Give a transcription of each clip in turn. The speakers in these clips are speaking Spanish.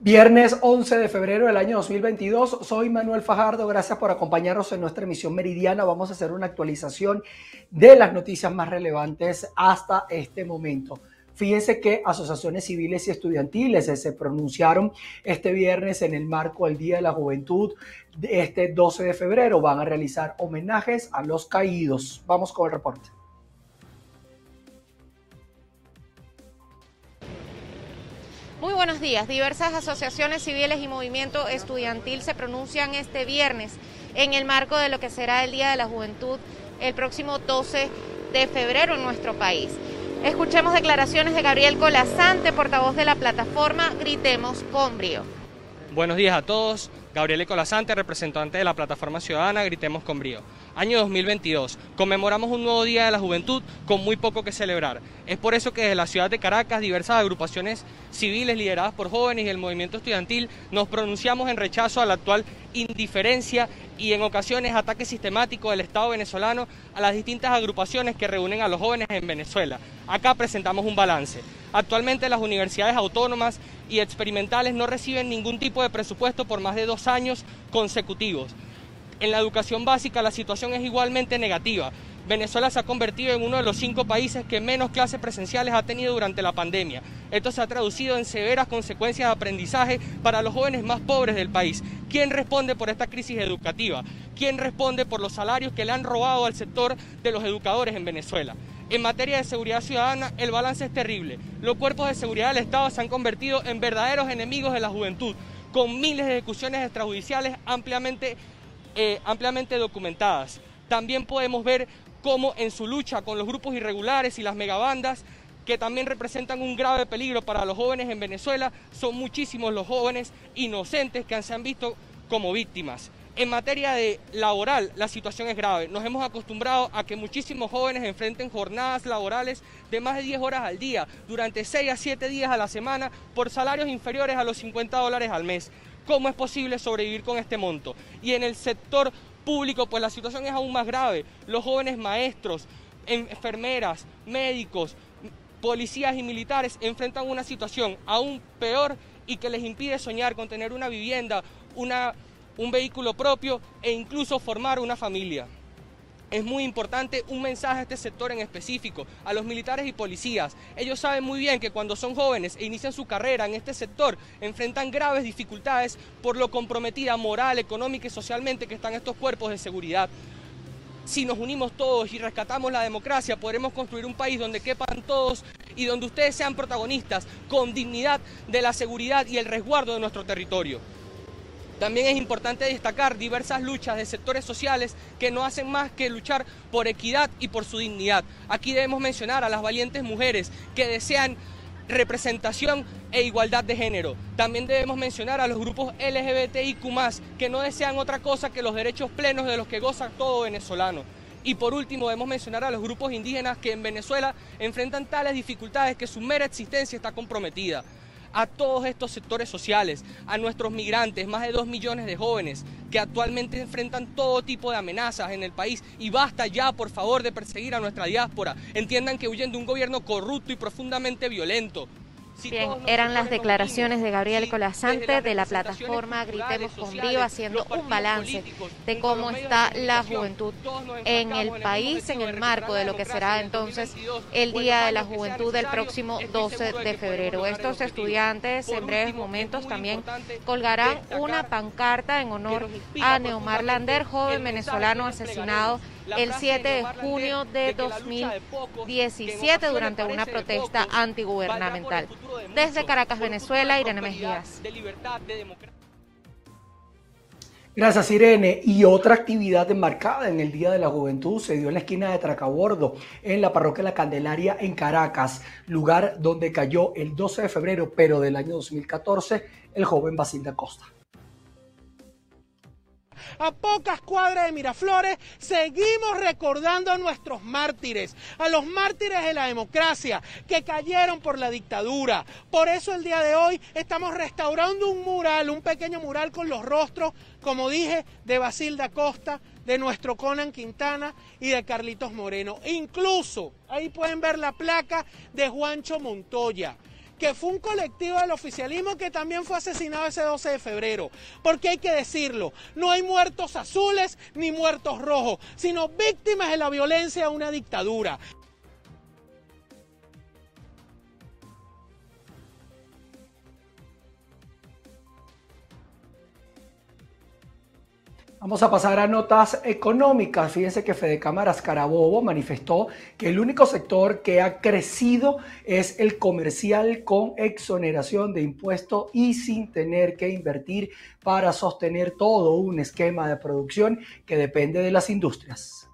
Viernes 11 de febrero del año 2022, soy Manuel Fajardo, gracias por acompañarnos en nuestra emisión meridiana. Vamos a hacer una actualización de las noticias más relevantes hasta este momento. Fíjense que asociaciones civiles y estudiantiles se pronunciaron este viernes en el marco del Día de la Juventud. Este 12 de febrero van a realizar homenajes a los caídos. Vamos con el reporte. Muy buenos días. Diversas asociaciones civiles y movimiento estudiantil se pronuncian este viernes en el marco de lo que será el Día de la Juventud el próximo 12 de febrero en nuestro país. Escuchemos declaraciones de Gabriel Colazante, portavoz de la plataforma Gritemos con Brío. Buenos días a todos. Gabriel Colazante, representante de la plataforma ciudadana Gritemos con Brío año 2022. Conmemoramos un nuevo Día de la Juventud con muy poco que celebrar. Es por eso que desde la ciudad de Caracas diversas agrupaciones civiles lideradas por jóvenes y el movimiento estudiantil nos pronunciamos en rechazo a la actual indiferencia y en ocasiones ataque sistemático del Estado venezolano a las distintas agrupaciones que reúnen a los jóvenes en Venezuela. Acá presentamos un balance. Actualmente las universidades autónomas y experimentales no reciben ningún tipo de presupuesto por más de dos años consecutivos. En la educación básica la situación es igualmente negativa. Venezuela se ha convertido en uno de los cinco países que menos clases presenciales ha tenido durante la pandemia. Esto se ha traducido en severas consecuencias de aprendizaje para los jóvenes más pobres del país. ¿Quién responde por esta crisis educativa? ¿Quién responde por los salarios que le han robado al sector de los educadores en Venezuela? En materia de seguridad ciudadana, el balance es terrible. Los cuerpos de seguridad del Estado se han convertido en verdaderos enemigos de la juventud, con miles de ejecuciones extrajudiciales ampliamente eh, ampliamente documentadas. También podemos ver cómo en su lucha con los grupos irregulares y las megabandas, que también representan un grave peligro para los jóvenes en Venezuela, son muchísimos los jóvenes inocentes que se han visto como víctimas. En materia de laboral, la situación es grave. Nos hemos acostumbrado a que muchísimos jóvenes enfrenten jornadas laborales de más de 10 horas al día, durante 6 a 7 días a la semana, por salarios inferiores a los 50 dólares al mes. ¿Cómo es posible sobrevivir con este monto? Y en el sector público, pues la situación es aún más grave. Los jóvenes maestros, enfermeras, médicos, policías y militares enfrentan una situación aún peor y que les impide soñar con tener una vivienda, una, un vehículo propio e incluso formar una familia es muy importante un mensaje a este sector en específico, a los militares y policías. Ellos saben muy bien que cuando son jóvenes e inician su carrera en este sector, enfrentan graves dificultades por lo comprometida moral, económica y socialmente que están estos cuerpos de seguridad. Si nos unimos todos y rescatamos la democracia, podremos construir un país donde quepan todos y donde ustedes sean protagonistas con dignidad de la seguridad y el resguardo de nuestro territorio. También es importante destacar diversas luchas de sectores sociales que no hacen más que luchar por equidad y por su dignidad. Aquí debemos mencionar a las valientes mujeres que desean representación e igualdad de género. También debemos mencionar a los grupos LGBTIQ que no desean otra cosa que los derechos plenos de los que goza todo venezolano. Y por último debemos mencionar a los grupos indígenas que en Venezuela enfrentan tales dificultades que su mera existencia está comprometida a todos estos sectores sociales, a nuestros migrantes, más de dos millones de jóvenes que actualmente enfrentan todo tipo de amenazas en el país y basta ya, por favor, de perseguir a nuestra diáspora. Entiendan que huyen de un gobierno corrupto y profundamente violento. Bien, eran las declaraciones de Gabriel Colazante de la plataforma Gritemos con Brío haciendo un balance de cómo está la juventud en el país en el marco de lo que será entonces el Día de la Juventud del próximo 12 de febrero. Estos estudiantes en breves momentos también colgarán una pancarta en honor a Neomar Lander, joven venezolano asesinado el 7 de junio de 2017 durante una protesta antigubernamental. Desde Caracas, Venezuela, Irene Mejías. Gracias, Irene. Y otra actividad enmarcada en el Día de la Juventud se dio en la esquina de Tracabordo, en la parroquia La Candelaria, en Caracas, lugar donde cayó el 12 de febrero, pero del año 2014, el joven Basilda Costa a pocas cuadras de Miraflores, seguimos recordando a nuestros mártires, a los mártires de la democracia que cayeron por la dictadura. Por eso el día de hoy estamos restaurando un mural, un pequeño mural con los rostros, como dije, de Basilda Costa, de nuestro Conan Quintana y de Carlitos Moreno. Incluso ahí pueden ver la placa de Juancho Montoya que fue un colectivo del oficialismo que también fue asesinado ese 12 de febrero. Porque hay que decirlo, no hay muertos azules ni muertos rojos, sino víctimas de la violencia de una dictadura. Vamos a pasar a notas económicas. Fíjense que Fede Cámaras Carabobo manifestó que el único sector que ha crecido es el comercial con exoneración de impuestos y sin tener que invertir para sostener todo un esquema de producción que depende de las industrias.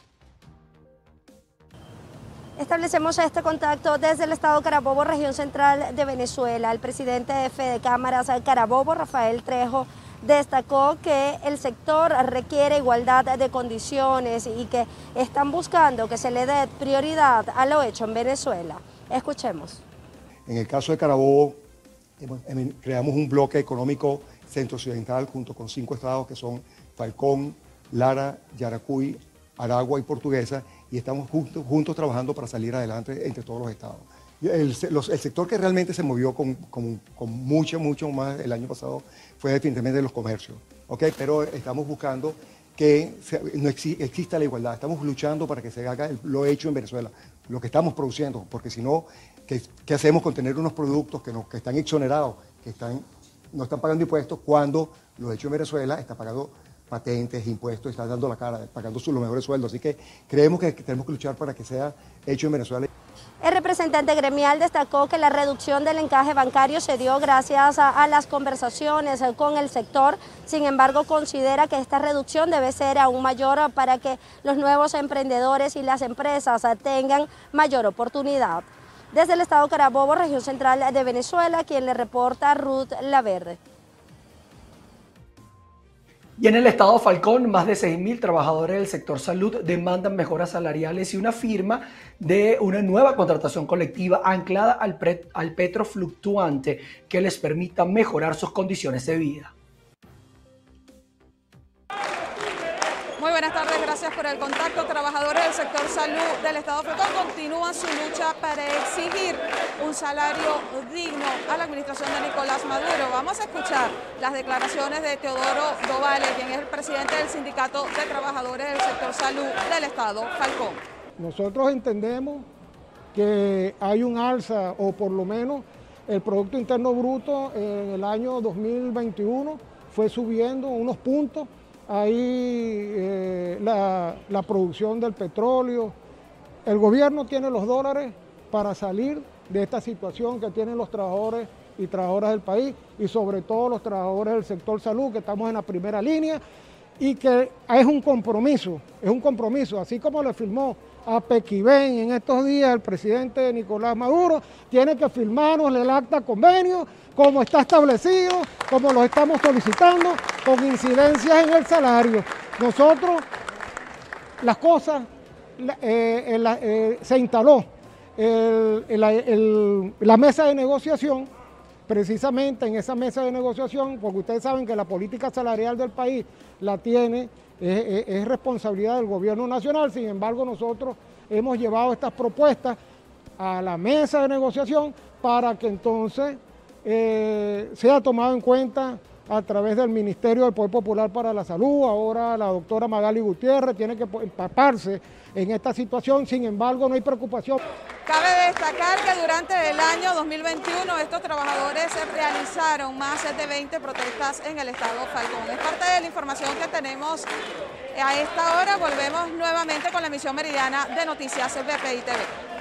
Establecemos este contacto desde el estado Carabobo, región central de Venezuela. El presidente de Fede Cámaras Carabobo, Rafael Trejo, destacó que el sector requiere igualdad de condiciones y que están buscando que se le dé prioridad a lo hecho en Venezuela. Escuchemos. En el caso de Carabobo, creamos un bloque económico centro-occidental junto con cinco estados que son Falcón, Lara, Yaracuy, Aragua y Portuguesa y estamos juntos trabajando para salir adelante entre todos los estados. El, sector que realmente se movió con, mucho, mucho más el año pasado fue definitivamente los comercios, ¿ok? Pero estamos buscando que no exista la igualdad, estamos luchando para que se haga lo hecho en Venezuela, lo que estamos produciendo, porque si no, ¿qué, hacemos con tener unos productos que, están exonerados, que están, no están pagando impuestos, cuando lo hecho en Venezuela está pagando patentes, impuestos, está dando la cara, pagando los mejores sueldos? Así que creemos que tenemos que luchar para que sea hecho en Venezuela. El representante gremial destacó que la reducción del encaje bancario se dio gracias a, las conversaciones con el sector, sin embargo considera que esta reducción debe ser aún mayor para que los nuevos emprendedores y las empresas tengan mayor oportunidad. Desde el estado Carabobo, región central de Venezuela, quien le reporta Ruth Laverde. Y en el estado Falcón, más de 6.000 trabajadores del sector salud demandan mejoras salariales y una firma de una nueva contratación colectiva anclada al, al petro fluctuante que les permita mejorar sus condiciones de vida. Muy buenas tardes, por el contacto. Trabajadores del sector salud del Estado Falcón continúan su lucha para exigir un salario digno a la administración de Nicolás Maduro. Vamos a escuchar las declaraciones de Teodoro Dovale, quien es el presidente del Sindicato de Trabajadores del sector salud del Estado Falcón. Nosotros entendemos que hay un alza, o por lo menos el Producto Interno Bruto en el año 2021 fue subiendo unos puntos ahí eh, la, producción del petróleo. El gobierno tiene los dólares para salir de esta situación que tienen los trabajadores y trabajadoras del país y sobre todo los trabajadores del sector salud que estamos en la primera línea y que es un compromiso, es un compromiso, así como le firmó a Pequibén en estos días el presidente Nicolás Maduro, tiene que firmarnos el acta convenio como está establecido, como lo estamos solicitando, con incidencias en el salario. Nosotros, las cosas, eh, eh, se instaló la mesa de negociación, precisamente en esa mesa de negociación, porque ustedes saben que la política salarial del país la tiene, es responsabilidad del gobierno nacional, sin embargo nosotros hemos llevado estas propuestas a la mesa de negociación para que entonces eh, sea tomado en cuenta a través del Ministerio del Poder Popular para la Salud. Ahora la doctora Magali Gutiérrez tiene que empaparse en esta situación, sin embargo no hay preocupación. Cabe destacar que durante el año 2021 estos trabajadores realizaron más de 20 protestas en el estado Falcón. Es parte de la información que tenemos a esta hora. Volvemos nuevamente con la emisión meridiana de Noticias BPI TV.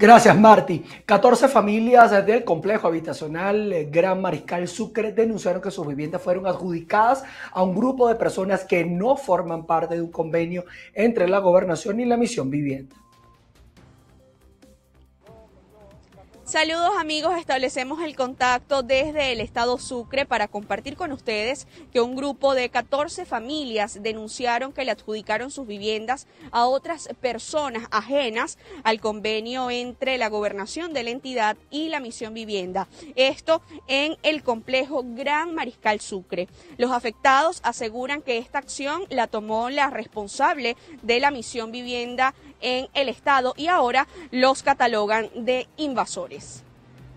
Gracias, Marti. 14 familias del complejo habitacional Gran Mariscal Sucre denunciaron que sus viviendas fueron adjudicadas a un grupo de personas que no forman parte de un convenio entre la gobernación y la misión vivienda. Saludos amigos, establecemos el contacto desde el estado Sucre para compartir con ustedes que un grupo de 14 familias denunciaron que le adjudicaron sus viviendas a otras personas ajenas al convenio entre la gobernación de la entidad y la misión vivienda. Esto en el complejo Gran Mariscal Sucre. Los afectados aseguran que esta acción la tomó la responsable de la misión vivienda en el estado y ahora los catalogan de invasores.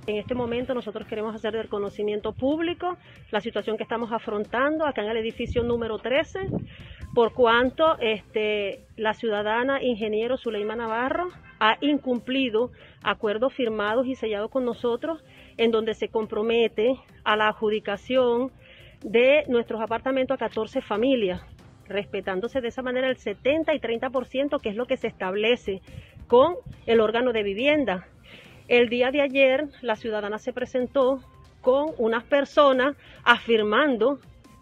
En este momento nosotros queremos hacer del conocimiento público la situación que estamos afrontando acá en el edificio número 13, por cuanto este, la ciudadana ingeniero Zuleima Navarro ha incumplido acuerdos firmados y sellados con nosotros en donde se compromete a la adjudicación de nuestros apartamentos a 14 familias, respetándose de esa manera el 70 y 30%, que es lo que se establece con el órgano de vivienda. El día de ayer la ciudadana se presentó con unas personas afirmando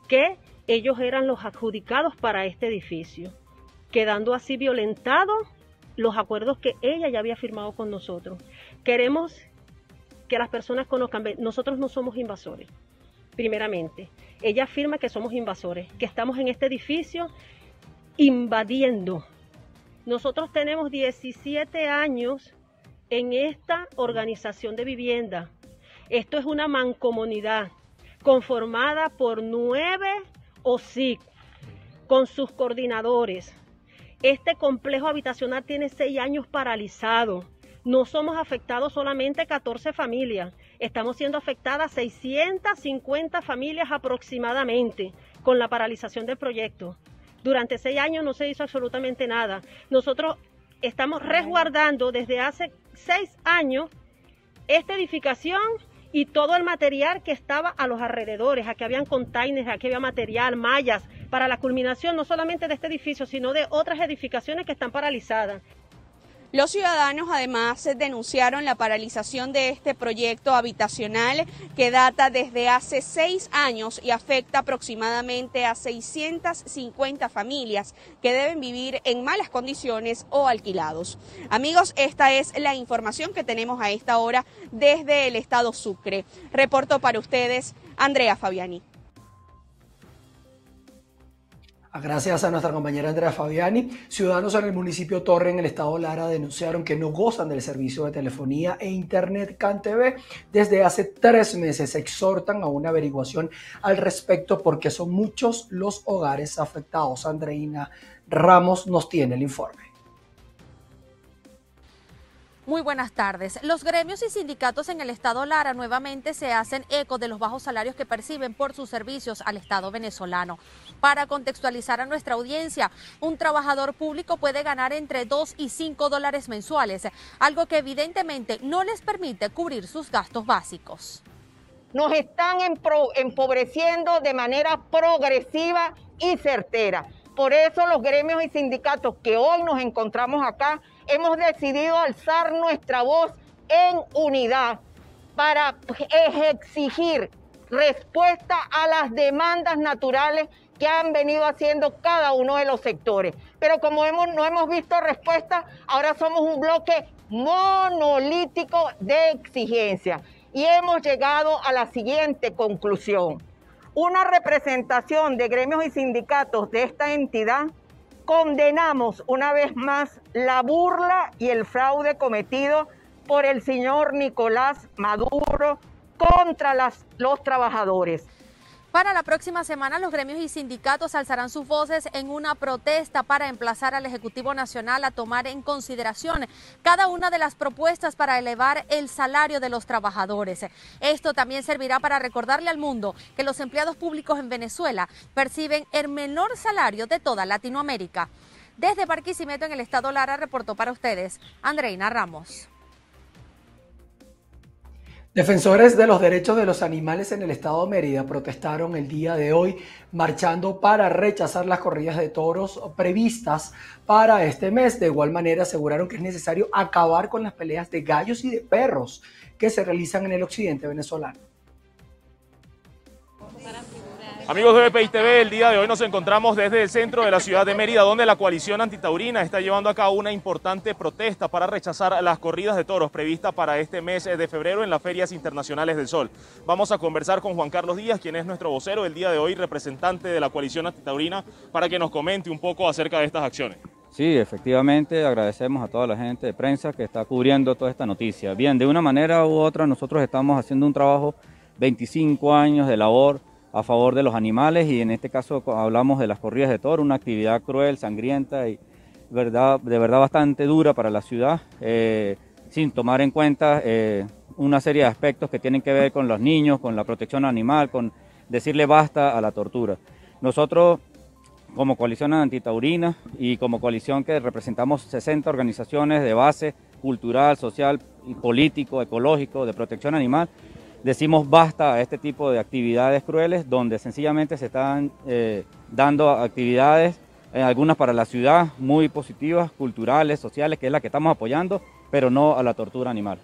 que ellos eran los adjudicados para este edificio, quedando así violentados los acuerdos que ella ya había firmado con nosotros. Queremos que las personas conozcan, nosotros no somos invasores, primeramente. Ella afirma que somos invasores, que estamos en este edificio invadiendo. Nosotros tenemos 17 años en esta organización de vivienda. Esto es una mancomunidad conformada por nueve OSIC con sus coordinadores. Este complejo habitacional tiene seis años paralizado. No somos afectados solamente 14 familias, estamos siendo afectadas 650 familias aproximadamente con la paralización del proyecto. Durante seis años no se hizo absolutamente nada. Nosotros estamos resguardando desde hace seis años esta edificación y todo el material que estaba a los alrededores. Aquí habían containers, aquí había material, mallas, para la culminación no solamente de este edificio, sino de otras edificaciones que están paralizadas. Los ciudadanos además denunciaron la paralización de este proyecto habitacional que data desde hace seis años y afecta aproximadamente a 650 familias que deben vivir en malas condiciones o alquilados. Amigos, esta es la información que tenemos a esta hora desde el estado Sucre. Reporto para ustedes, Andrea Fabiani. Gracias a nuestra compañera Andrea Fabiani. Ciudadanos en el municipio Torre, en el estado Lara, denunciaron que no gozan del servicio de telefonía e internet CanTV desde hace tres meses. Exhortan a una averiguación al respecto porque son muchos los hogares afectados. Andreina Ramos nos tiene el informe. Muy buenas tardes. Los gremios y sindicatos en el Estado Lara nuevamente se hacen eco de los bajos salarios que perciben por sus servicios al Estado venezolano. Para contextualizar a nuestra audiencia, un trabajador público puede ganar entre 2 y 5 dólares mensuales, algo que evidentemente no les permite cubrir sus gastos básicos. Nos están empobreciendo de manera progresiva y certera. Por eso los gremios y sindicatos que hoy nos encontramos acá hemos decidido alzar nuestra voz en unidad para exigir respuesta a las demandas naturales que han venido haciendo cada uno de los sectores. Pero como hemos, no hemos visto respuesta, ahora somos un bloque monolítico de exigencia y hemos llegado a la siguiente conclusión. Una representación de gremios y sindicatos de esta entidad condenamos una vez más la burla y el fraude cometido por el señor Nicolás Maduro contra los trabajadores. Para la próxima semana, los gremios y sindicatos alzarán sus voces en una protesta para emplazar al Ejecutivo Nacional a tomar en consideración cada una de las propuestas para elevar el salario de los trabajadores. Esto también servirá para recordarle al mundo que los empleados públicos en Venezuela perciben el menor salario de toda Latinoamérica. Desde Barquisimeto, en el estado Lara, reportó para ustedes Andreina Ramos. Defensores de los derechos de los animales en el estado de Mérida protestaron el día de hoy marchando para rechazar las corridas de toros previstas para este mes. De igual manera aseguraron que es necesario acabar con las peleas de gallos y de perros que se realizan en el occidente venezolano. Amigos de BPI el día de hoy nos encontramos desde el centro de la ciudad de Mérida, donde la coalición antitaurina está llevando a cabo una importante protesta para rechazar las corridas de toros previstas para este mes de febrero en las ferias internacionales del sol. Vamos a conversar con Juan Carlos Díaz, quien es nuestro vocero el día de hoy, representante de la coalición antitaurina, para que nos comente un poco acerca de estas acciones. Sí, efectivamente, agradecemos a toda la gente de prensa que está cubriendo toda esta noticia. Bien, de una manera u otra, nosotros estamos haciendo un trabajo, 25 años de labor, a favor de los animales y en este caso hablamos de las corridas de toro, una actividad cruel, sangrienta y de verdad bastante dura para la ciudad, sin tomar en cuenta una serie de aspectos que tienen que ver con los niños, con la protección animal, con decirle basta a la tortura. Nosotros, como coalición antitaurina y como coalición que representamos 60 organizaciones de base cultural, social, político, ecológico, de protección animal, decimos basta a este tipo de actividades crueles donde sencillamente se están eh, dando actividades, eh, algunas para la ciudad, muy positivas, culturales, sociales, que es la que estamos apoyando, pero no a la tortura animal.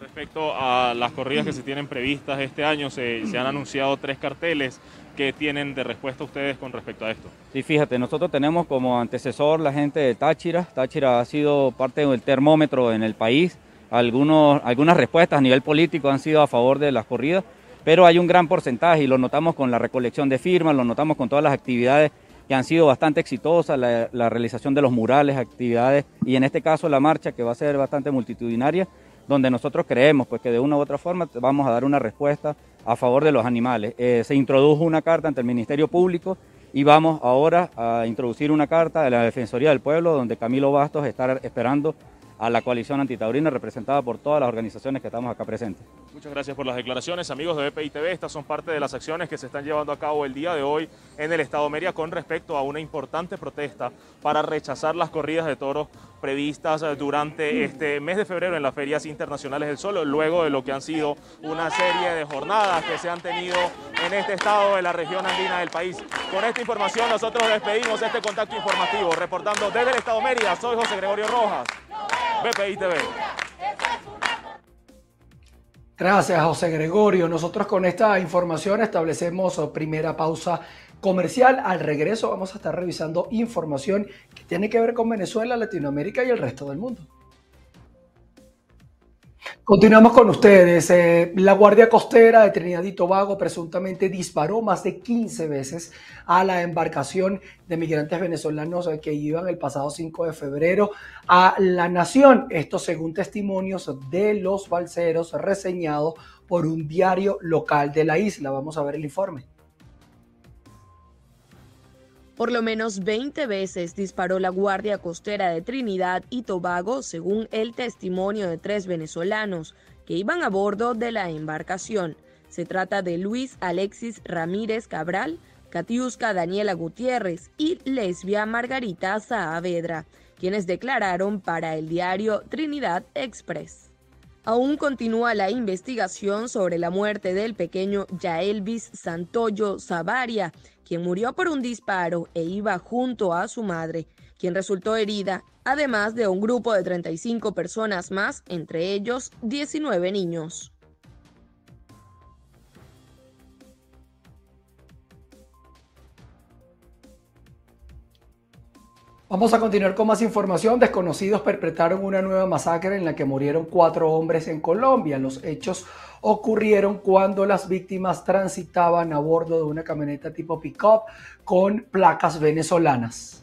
Respecto a las corridas que se tienen previstas este año, se, han anunciado tres carteles. que tienen de respuesta ustedes con respecto a esto? Sí, fíjate, nosotros tenemos como antecesor la gente de Táchira. Táchira ha sido parte del termómetro en el país. Algunos, algunas respuestas a nivel político han sido a favor de las corridas, pero hay un gran porcentaje y lo notamos con la recolección de firmas, lo notamos con todas las actividades que han sido bastante exitosas, la, realización de los murales, actividades y en este caso la marcha que va a ser bastante multitudinaria donde nosotros creemos pues, que de una u otra forma vamos a dar una respuesta a favor de los animales. Eh, se introdujo una carta ante el Ministerio Público y vamos ahora a introducir una carta de la Defensoría del Pueblo, donde Camilo Bastos está esperando a la coalición antitaurina representada por todas las organizaciones que estamos acá presentes. Muchas gracias por las declaraciones, amigos de BPI TV. Estas son parte de las acciones que se están llevando a cabo el día de hoy en el Estado de Mérida con respecto a una importante protesta para rechazar las corridas de toros previstas durante este mes de febrero en las ferias internacionales del sol, luego de lo que han sido una serie de jornadas que se han tenido en este estado de la región andina del país. Con esta información nosotros despedimos este contacto informativo. Reportando desde el Estado Mérida, soy José Gregorio Rojas. BPI TV. Gracias, José Gregorio. Nosotros con esta información establecemos primera pausa comercial. Al regreso vamos a estar revisando información que tiene que ver con Venezuela, Latinoamérica y el resto del mundo. Continuamos con ustedes. Eh, la Guardia Costera de Trinidad y Tobago presuntamente disparó más de 15 veces a la embarcación de migrantes venezolanos eh, que iban el pasado 5 de febrero a la nación. Esto según testimonios de los balseros reseñados por un diario local de la isla. Vamos a ver el informe. Por lo menos 20 veces disparó la Guardia Costera de Trinidad y Tobago, según el testimonio de tres venezolanos que iban a bordo de la embarcación. Se trata de Luis Alexis Ramírez Cabral, Catiusca Daniela Gutiérrez y lesbia Margarita Saavedra, quienes declararon para el diario Trinidad Express. Aún continúa la investigación sobre la muerte del pequeño Yaelvis Santoyo Savaria, quien murió por un disparo e iba junto a su madre, quien resultó herida, además de un grupo de 35 personas más, entre ellos 19 niños. Vamos a continuar con más información. Desconocidos perpetraron una nueva masacre en la que murieron cuatro hombres en Colombia. Los hechos ocurrieron cuando las víctimas transitaban a bordo de una camioneta tipo pick-up con placas venezolanas.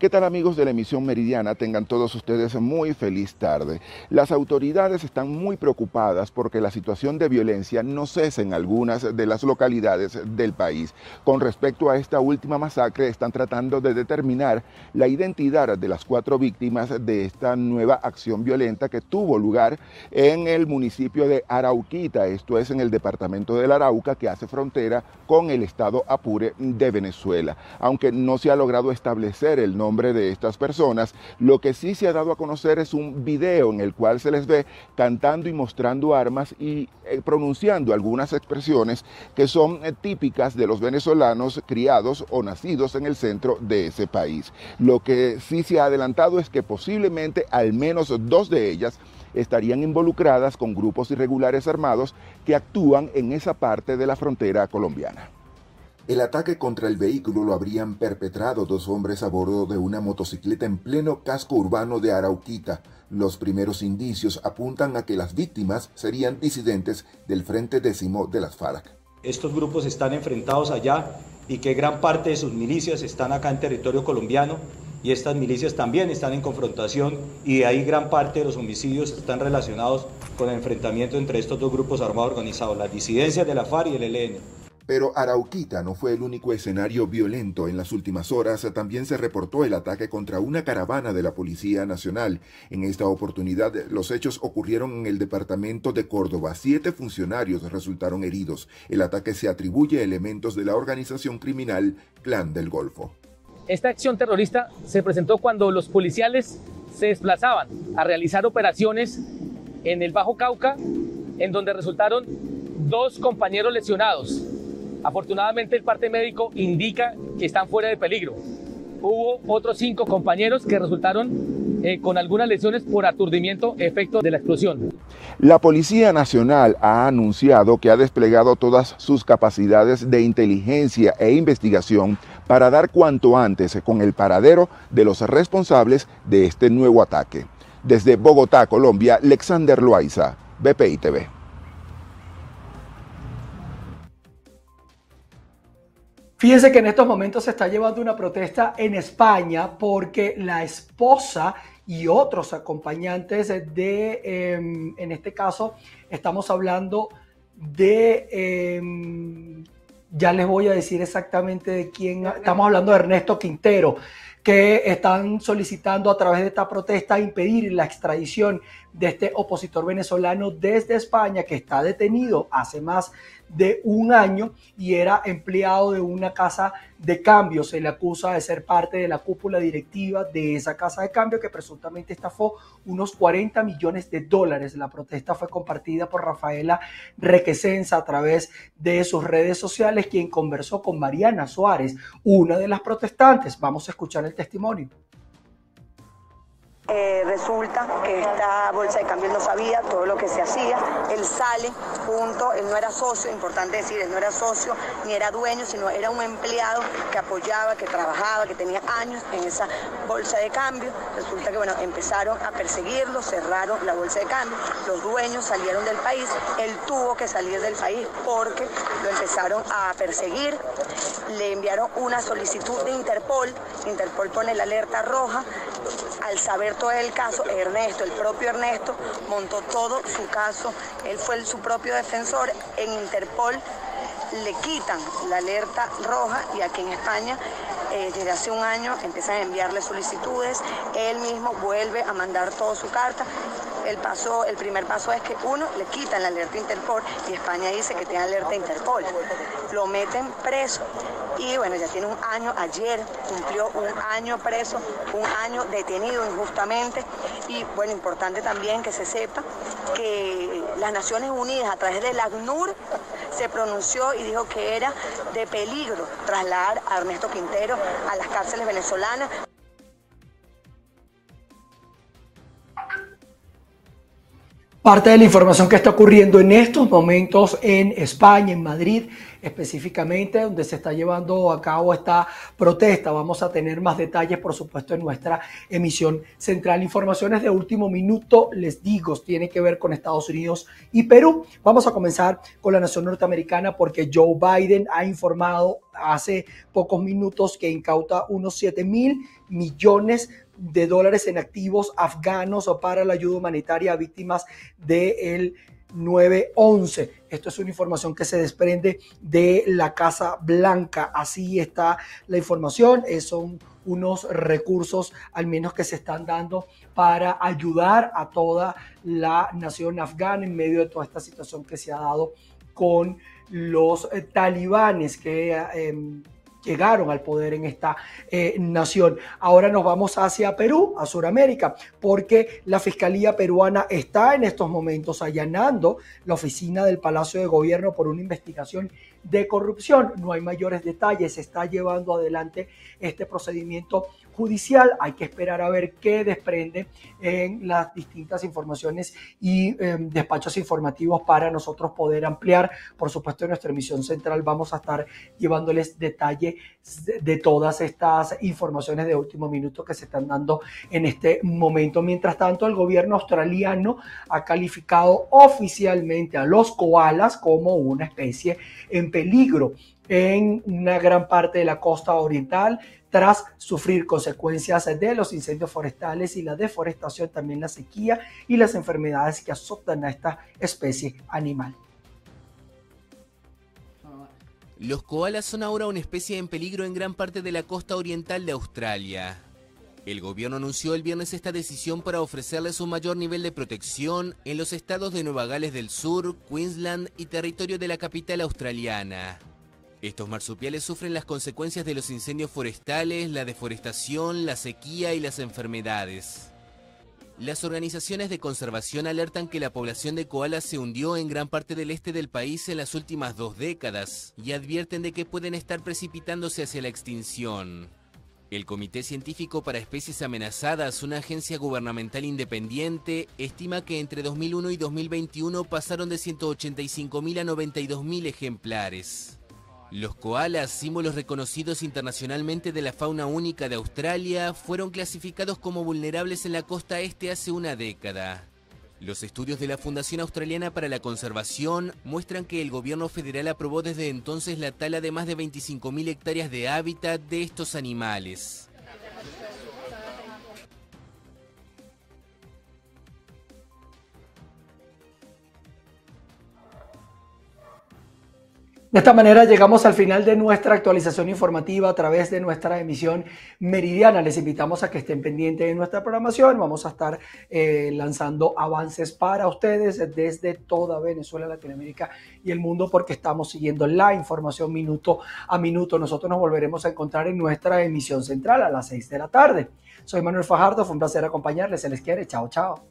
¿Qué tal amigos de la emisión meridiana? Tengan todos ustedes muy feliz tarde. Las autoridades están muy preocupadas porque la situación de violencia no cesa en algunas de las localidades del país. Con respecto a esta última masacre, están tratando de determinar la identidad de las cuatro víctimas de esta nueva acción violenta que tuvo lugar en el municipio de Arauquita, esto es en el departamento del Arauca que hace frontera con el estado Apure de Venezuela. Aunque no se ha logrado establecer el nombre de estas personas. Lo que sí se ha dado a conocer es un video en el cual se les ve cantando y mostrando armas y eh, pronunciando algunas expresiones que son eh, típicas de los venezolanos criados o nacidos en el centro de ese país. Lo que sí se ha adelantado es que posiblemente al menos dos de ellas estarían involucradas con grupos irregulares armados que actúan en esa parte de la frontera colombiana. El ataque contra el vehículo lo habrían perpetrado dos hombres a bordo de una motocicleta en pleno casco urbano de Arauquita. Los primeros indicios apuntan a que las víctimas serían disidentes del Frente Décimo de las FARC. Estos grupos están enfrentados allá y que gran parte de sus milicias están acá en territorio colombiano y estas milicias también están en confrontación y de ahí gran parte de los homicidios están relacionados con el enfrentamiento entre estos dos grupos armados organizados, las disidencias de la FARC y el ELN. Pero Arauquita no fue el único escenario violento. En las últimas horas también se reportó el ataque contra una caravana de la Policía Nacional. En esta oportunidad, los hechos ocurrieron en el departamento de Córdoba. Siete funcionarios resultaron heridos. El ataque se atribuye a elementos de la organización criminal Clan del Golfo. Esta acción terrorista se presentó cuando los policiales se desplazaban a realizar operaciones en el Bajo Cauca, en donde resultaron dos compañeros lesionados. Afortunadamente el parte médico indica que están fuera de peligro. Hubo otros cinco compañeros que resultaron eh, con algunas lesiones por aturdimiento efecto de la explosión. La Policía Nacional ha anunciado que ha desplegado todas sus capacidades de inteligencia e investigación para dar cuanto antes con el paradero de los responsables de este nuevo ataque. Desde Bogotá, Colombia, Alexander Loaiza, BPI TV. Fíjense que en estos momentos se está llevando una protesta en España porque la esposa y otros acompañantes de, em, en este caso, estamos hablando de, em, ya les voy a decir exactamente de quién, estamos hablando de Ernesto Quintero, que están solicitando a través de esta protesta impedir la extradición de este opositor venezolano desde España que está detenido hace más de un año y era empleado de una casa de cambio. Se le acusa de ser parte de la cúpula directiva de esa casa de cambio que presuntamente estafó unos 40 millones de dólares. La protesta fue compartida por Rafaela Requesenza a través de sus redes sociales, quien conversó con Mariana Suárez, una de las protestantes. Vamos a escuchar el testimonio. Eh, resulta que esta bolsa de cambio no sabía todo lo que se hacía. Él sale junto, él no era socio, importante decir, él no era socio ni era dueño, sino era un empleado que apoyaba, que trabajaba, que tenía años en esa bolsa de cambio. Resulta que bueno, empezaron a perseguirlo, cerraron la bolsa de cambio, los dueños salieron del país, él tuvo que salir del país porque lo empezaron a perseguir, le enviaron una solicitud de Interpol, Interpol pone la alerta roja, al saber todo el caso, Ernesto, el propio Ernesto, montó todo su caso, él fue su propio defensor en Interpol, le quitan la alerta roja y aquí en España eh, desde hace un año empiezan a enviarle solicitudes, él mismo vuelve a mandar toda su carta. El, paso, el primer paso es que uno le quitan la alerta Interpol y España dice que tiene alerta Interpol. Lo meten preso y bueno, ya tiene un año, ayer cumplió un año preso, un año detenido injustamente y bueno, importante también que se sepa que las Naciones Unidas a través del ACNUR se pronunció y dijo que era de peligro trasladar a Ernesto Quintero a las cárceles venezolanas. Parte de la información que está ocurriendo en estos momentos en España, en Madrid específicamente, donde se está llevando a cabo esta protesta. Vamos a tener más detalles, por supuesto, en nuestra emisión central. Informaciones de último minuto, les digo, tiene que ver con Estados Unidos y Perú. Vamos a comenzar con la nación norteamericana porque Joe Biden ha informado hace pocos minutos que incauta unos 7 mil millones de dólares en activos afganos para la ayuda humanitaria a víctimas del 911. Esto es una información que se desprende de la Casa Blanca. Así está la información. Eh, son unos recursos al menos que se están dando para ayudar a toda la nación afgana en medio de toda esta situación que se ha dado con los talibanes que eh, llegaron al poder en esta eh, nación. Ahora nos vamos hacia Perú, a Sudamérica, porque la Fiscalía peruana está en estos momentos allanando la oficina del Palacio de Gobierno por una investigación de corrupción. No hay mayores detalles, se está llevando adelante este procedimiento judicial. Hay que esperar a ver qué desprende en las distintas informaciones y em, despachos informativos para nosotros poder ampliar. Por supuesto, en nuestra emisión central vamos a estar llevándoles detalle de todas estas informaciones de último minuto que se están dando en este momento. Mientras tanto, el gobierno australiano ha calificado oficialmente a los koalas como una especie en peligro en una gran parte de la costa oriental tras sufrir consecuencias de los incendios forestales y la deforestación, también la sequía y las enfermedades que azotan a esta especie animal. Los koalas son ahora una especie en peligro en gran parte de la costa oriental de Australia. El gobierno anunció el viernes esta decisión para ofrecerles un mayor nivel de protección en los estados de Nueva Gales del Sur, Queensland y territorio de la capital australiana. Estos marsupiales sufren las consecuencias de los incendios forestales, la deforestación, la sequía y las enfermedades. Las organizaciones de conservación alertan que la población de koalas se hundió en gran parte del este del país en las últimas dos décadas y advierten de que pueden estar precipitándose hacia la extinción. El Comité Científico para Especies Amenazadas, una agencia gubernamental independiente, estima que entre 2001 y 2021 pasaron de 185.000 a 92.000 ejemplares. Los koalas, símbolos reconocidos internacionalmente de la fauna única de Australia, fueron clasificados como vulnerables en la costa este hace una década. Los estudios de la Fundación Australiana para la Conservación muestran que el gobierno federal aprobó desde entonces la tala de más de 25.000 hectáreas de hábitat de estos animales. De esta manera llegamos al final de nuestra actualización informativa a través de nuestra emisión meridiana. Les invitamos a que estén pendientes de nuestra programación. Vamos a estar eh, lanzando avances para ustedes desde toda Venezuela, Latinoamérica y el mundo porque estamos siguiendo la información minuto a minuto. Nosotros nos volveremos a encontrar en nuestra emisión central a las 6 de la tarde. Soy Manuel Fajardo, fue un placer acompañarles. Se les quiere. Chao, chao.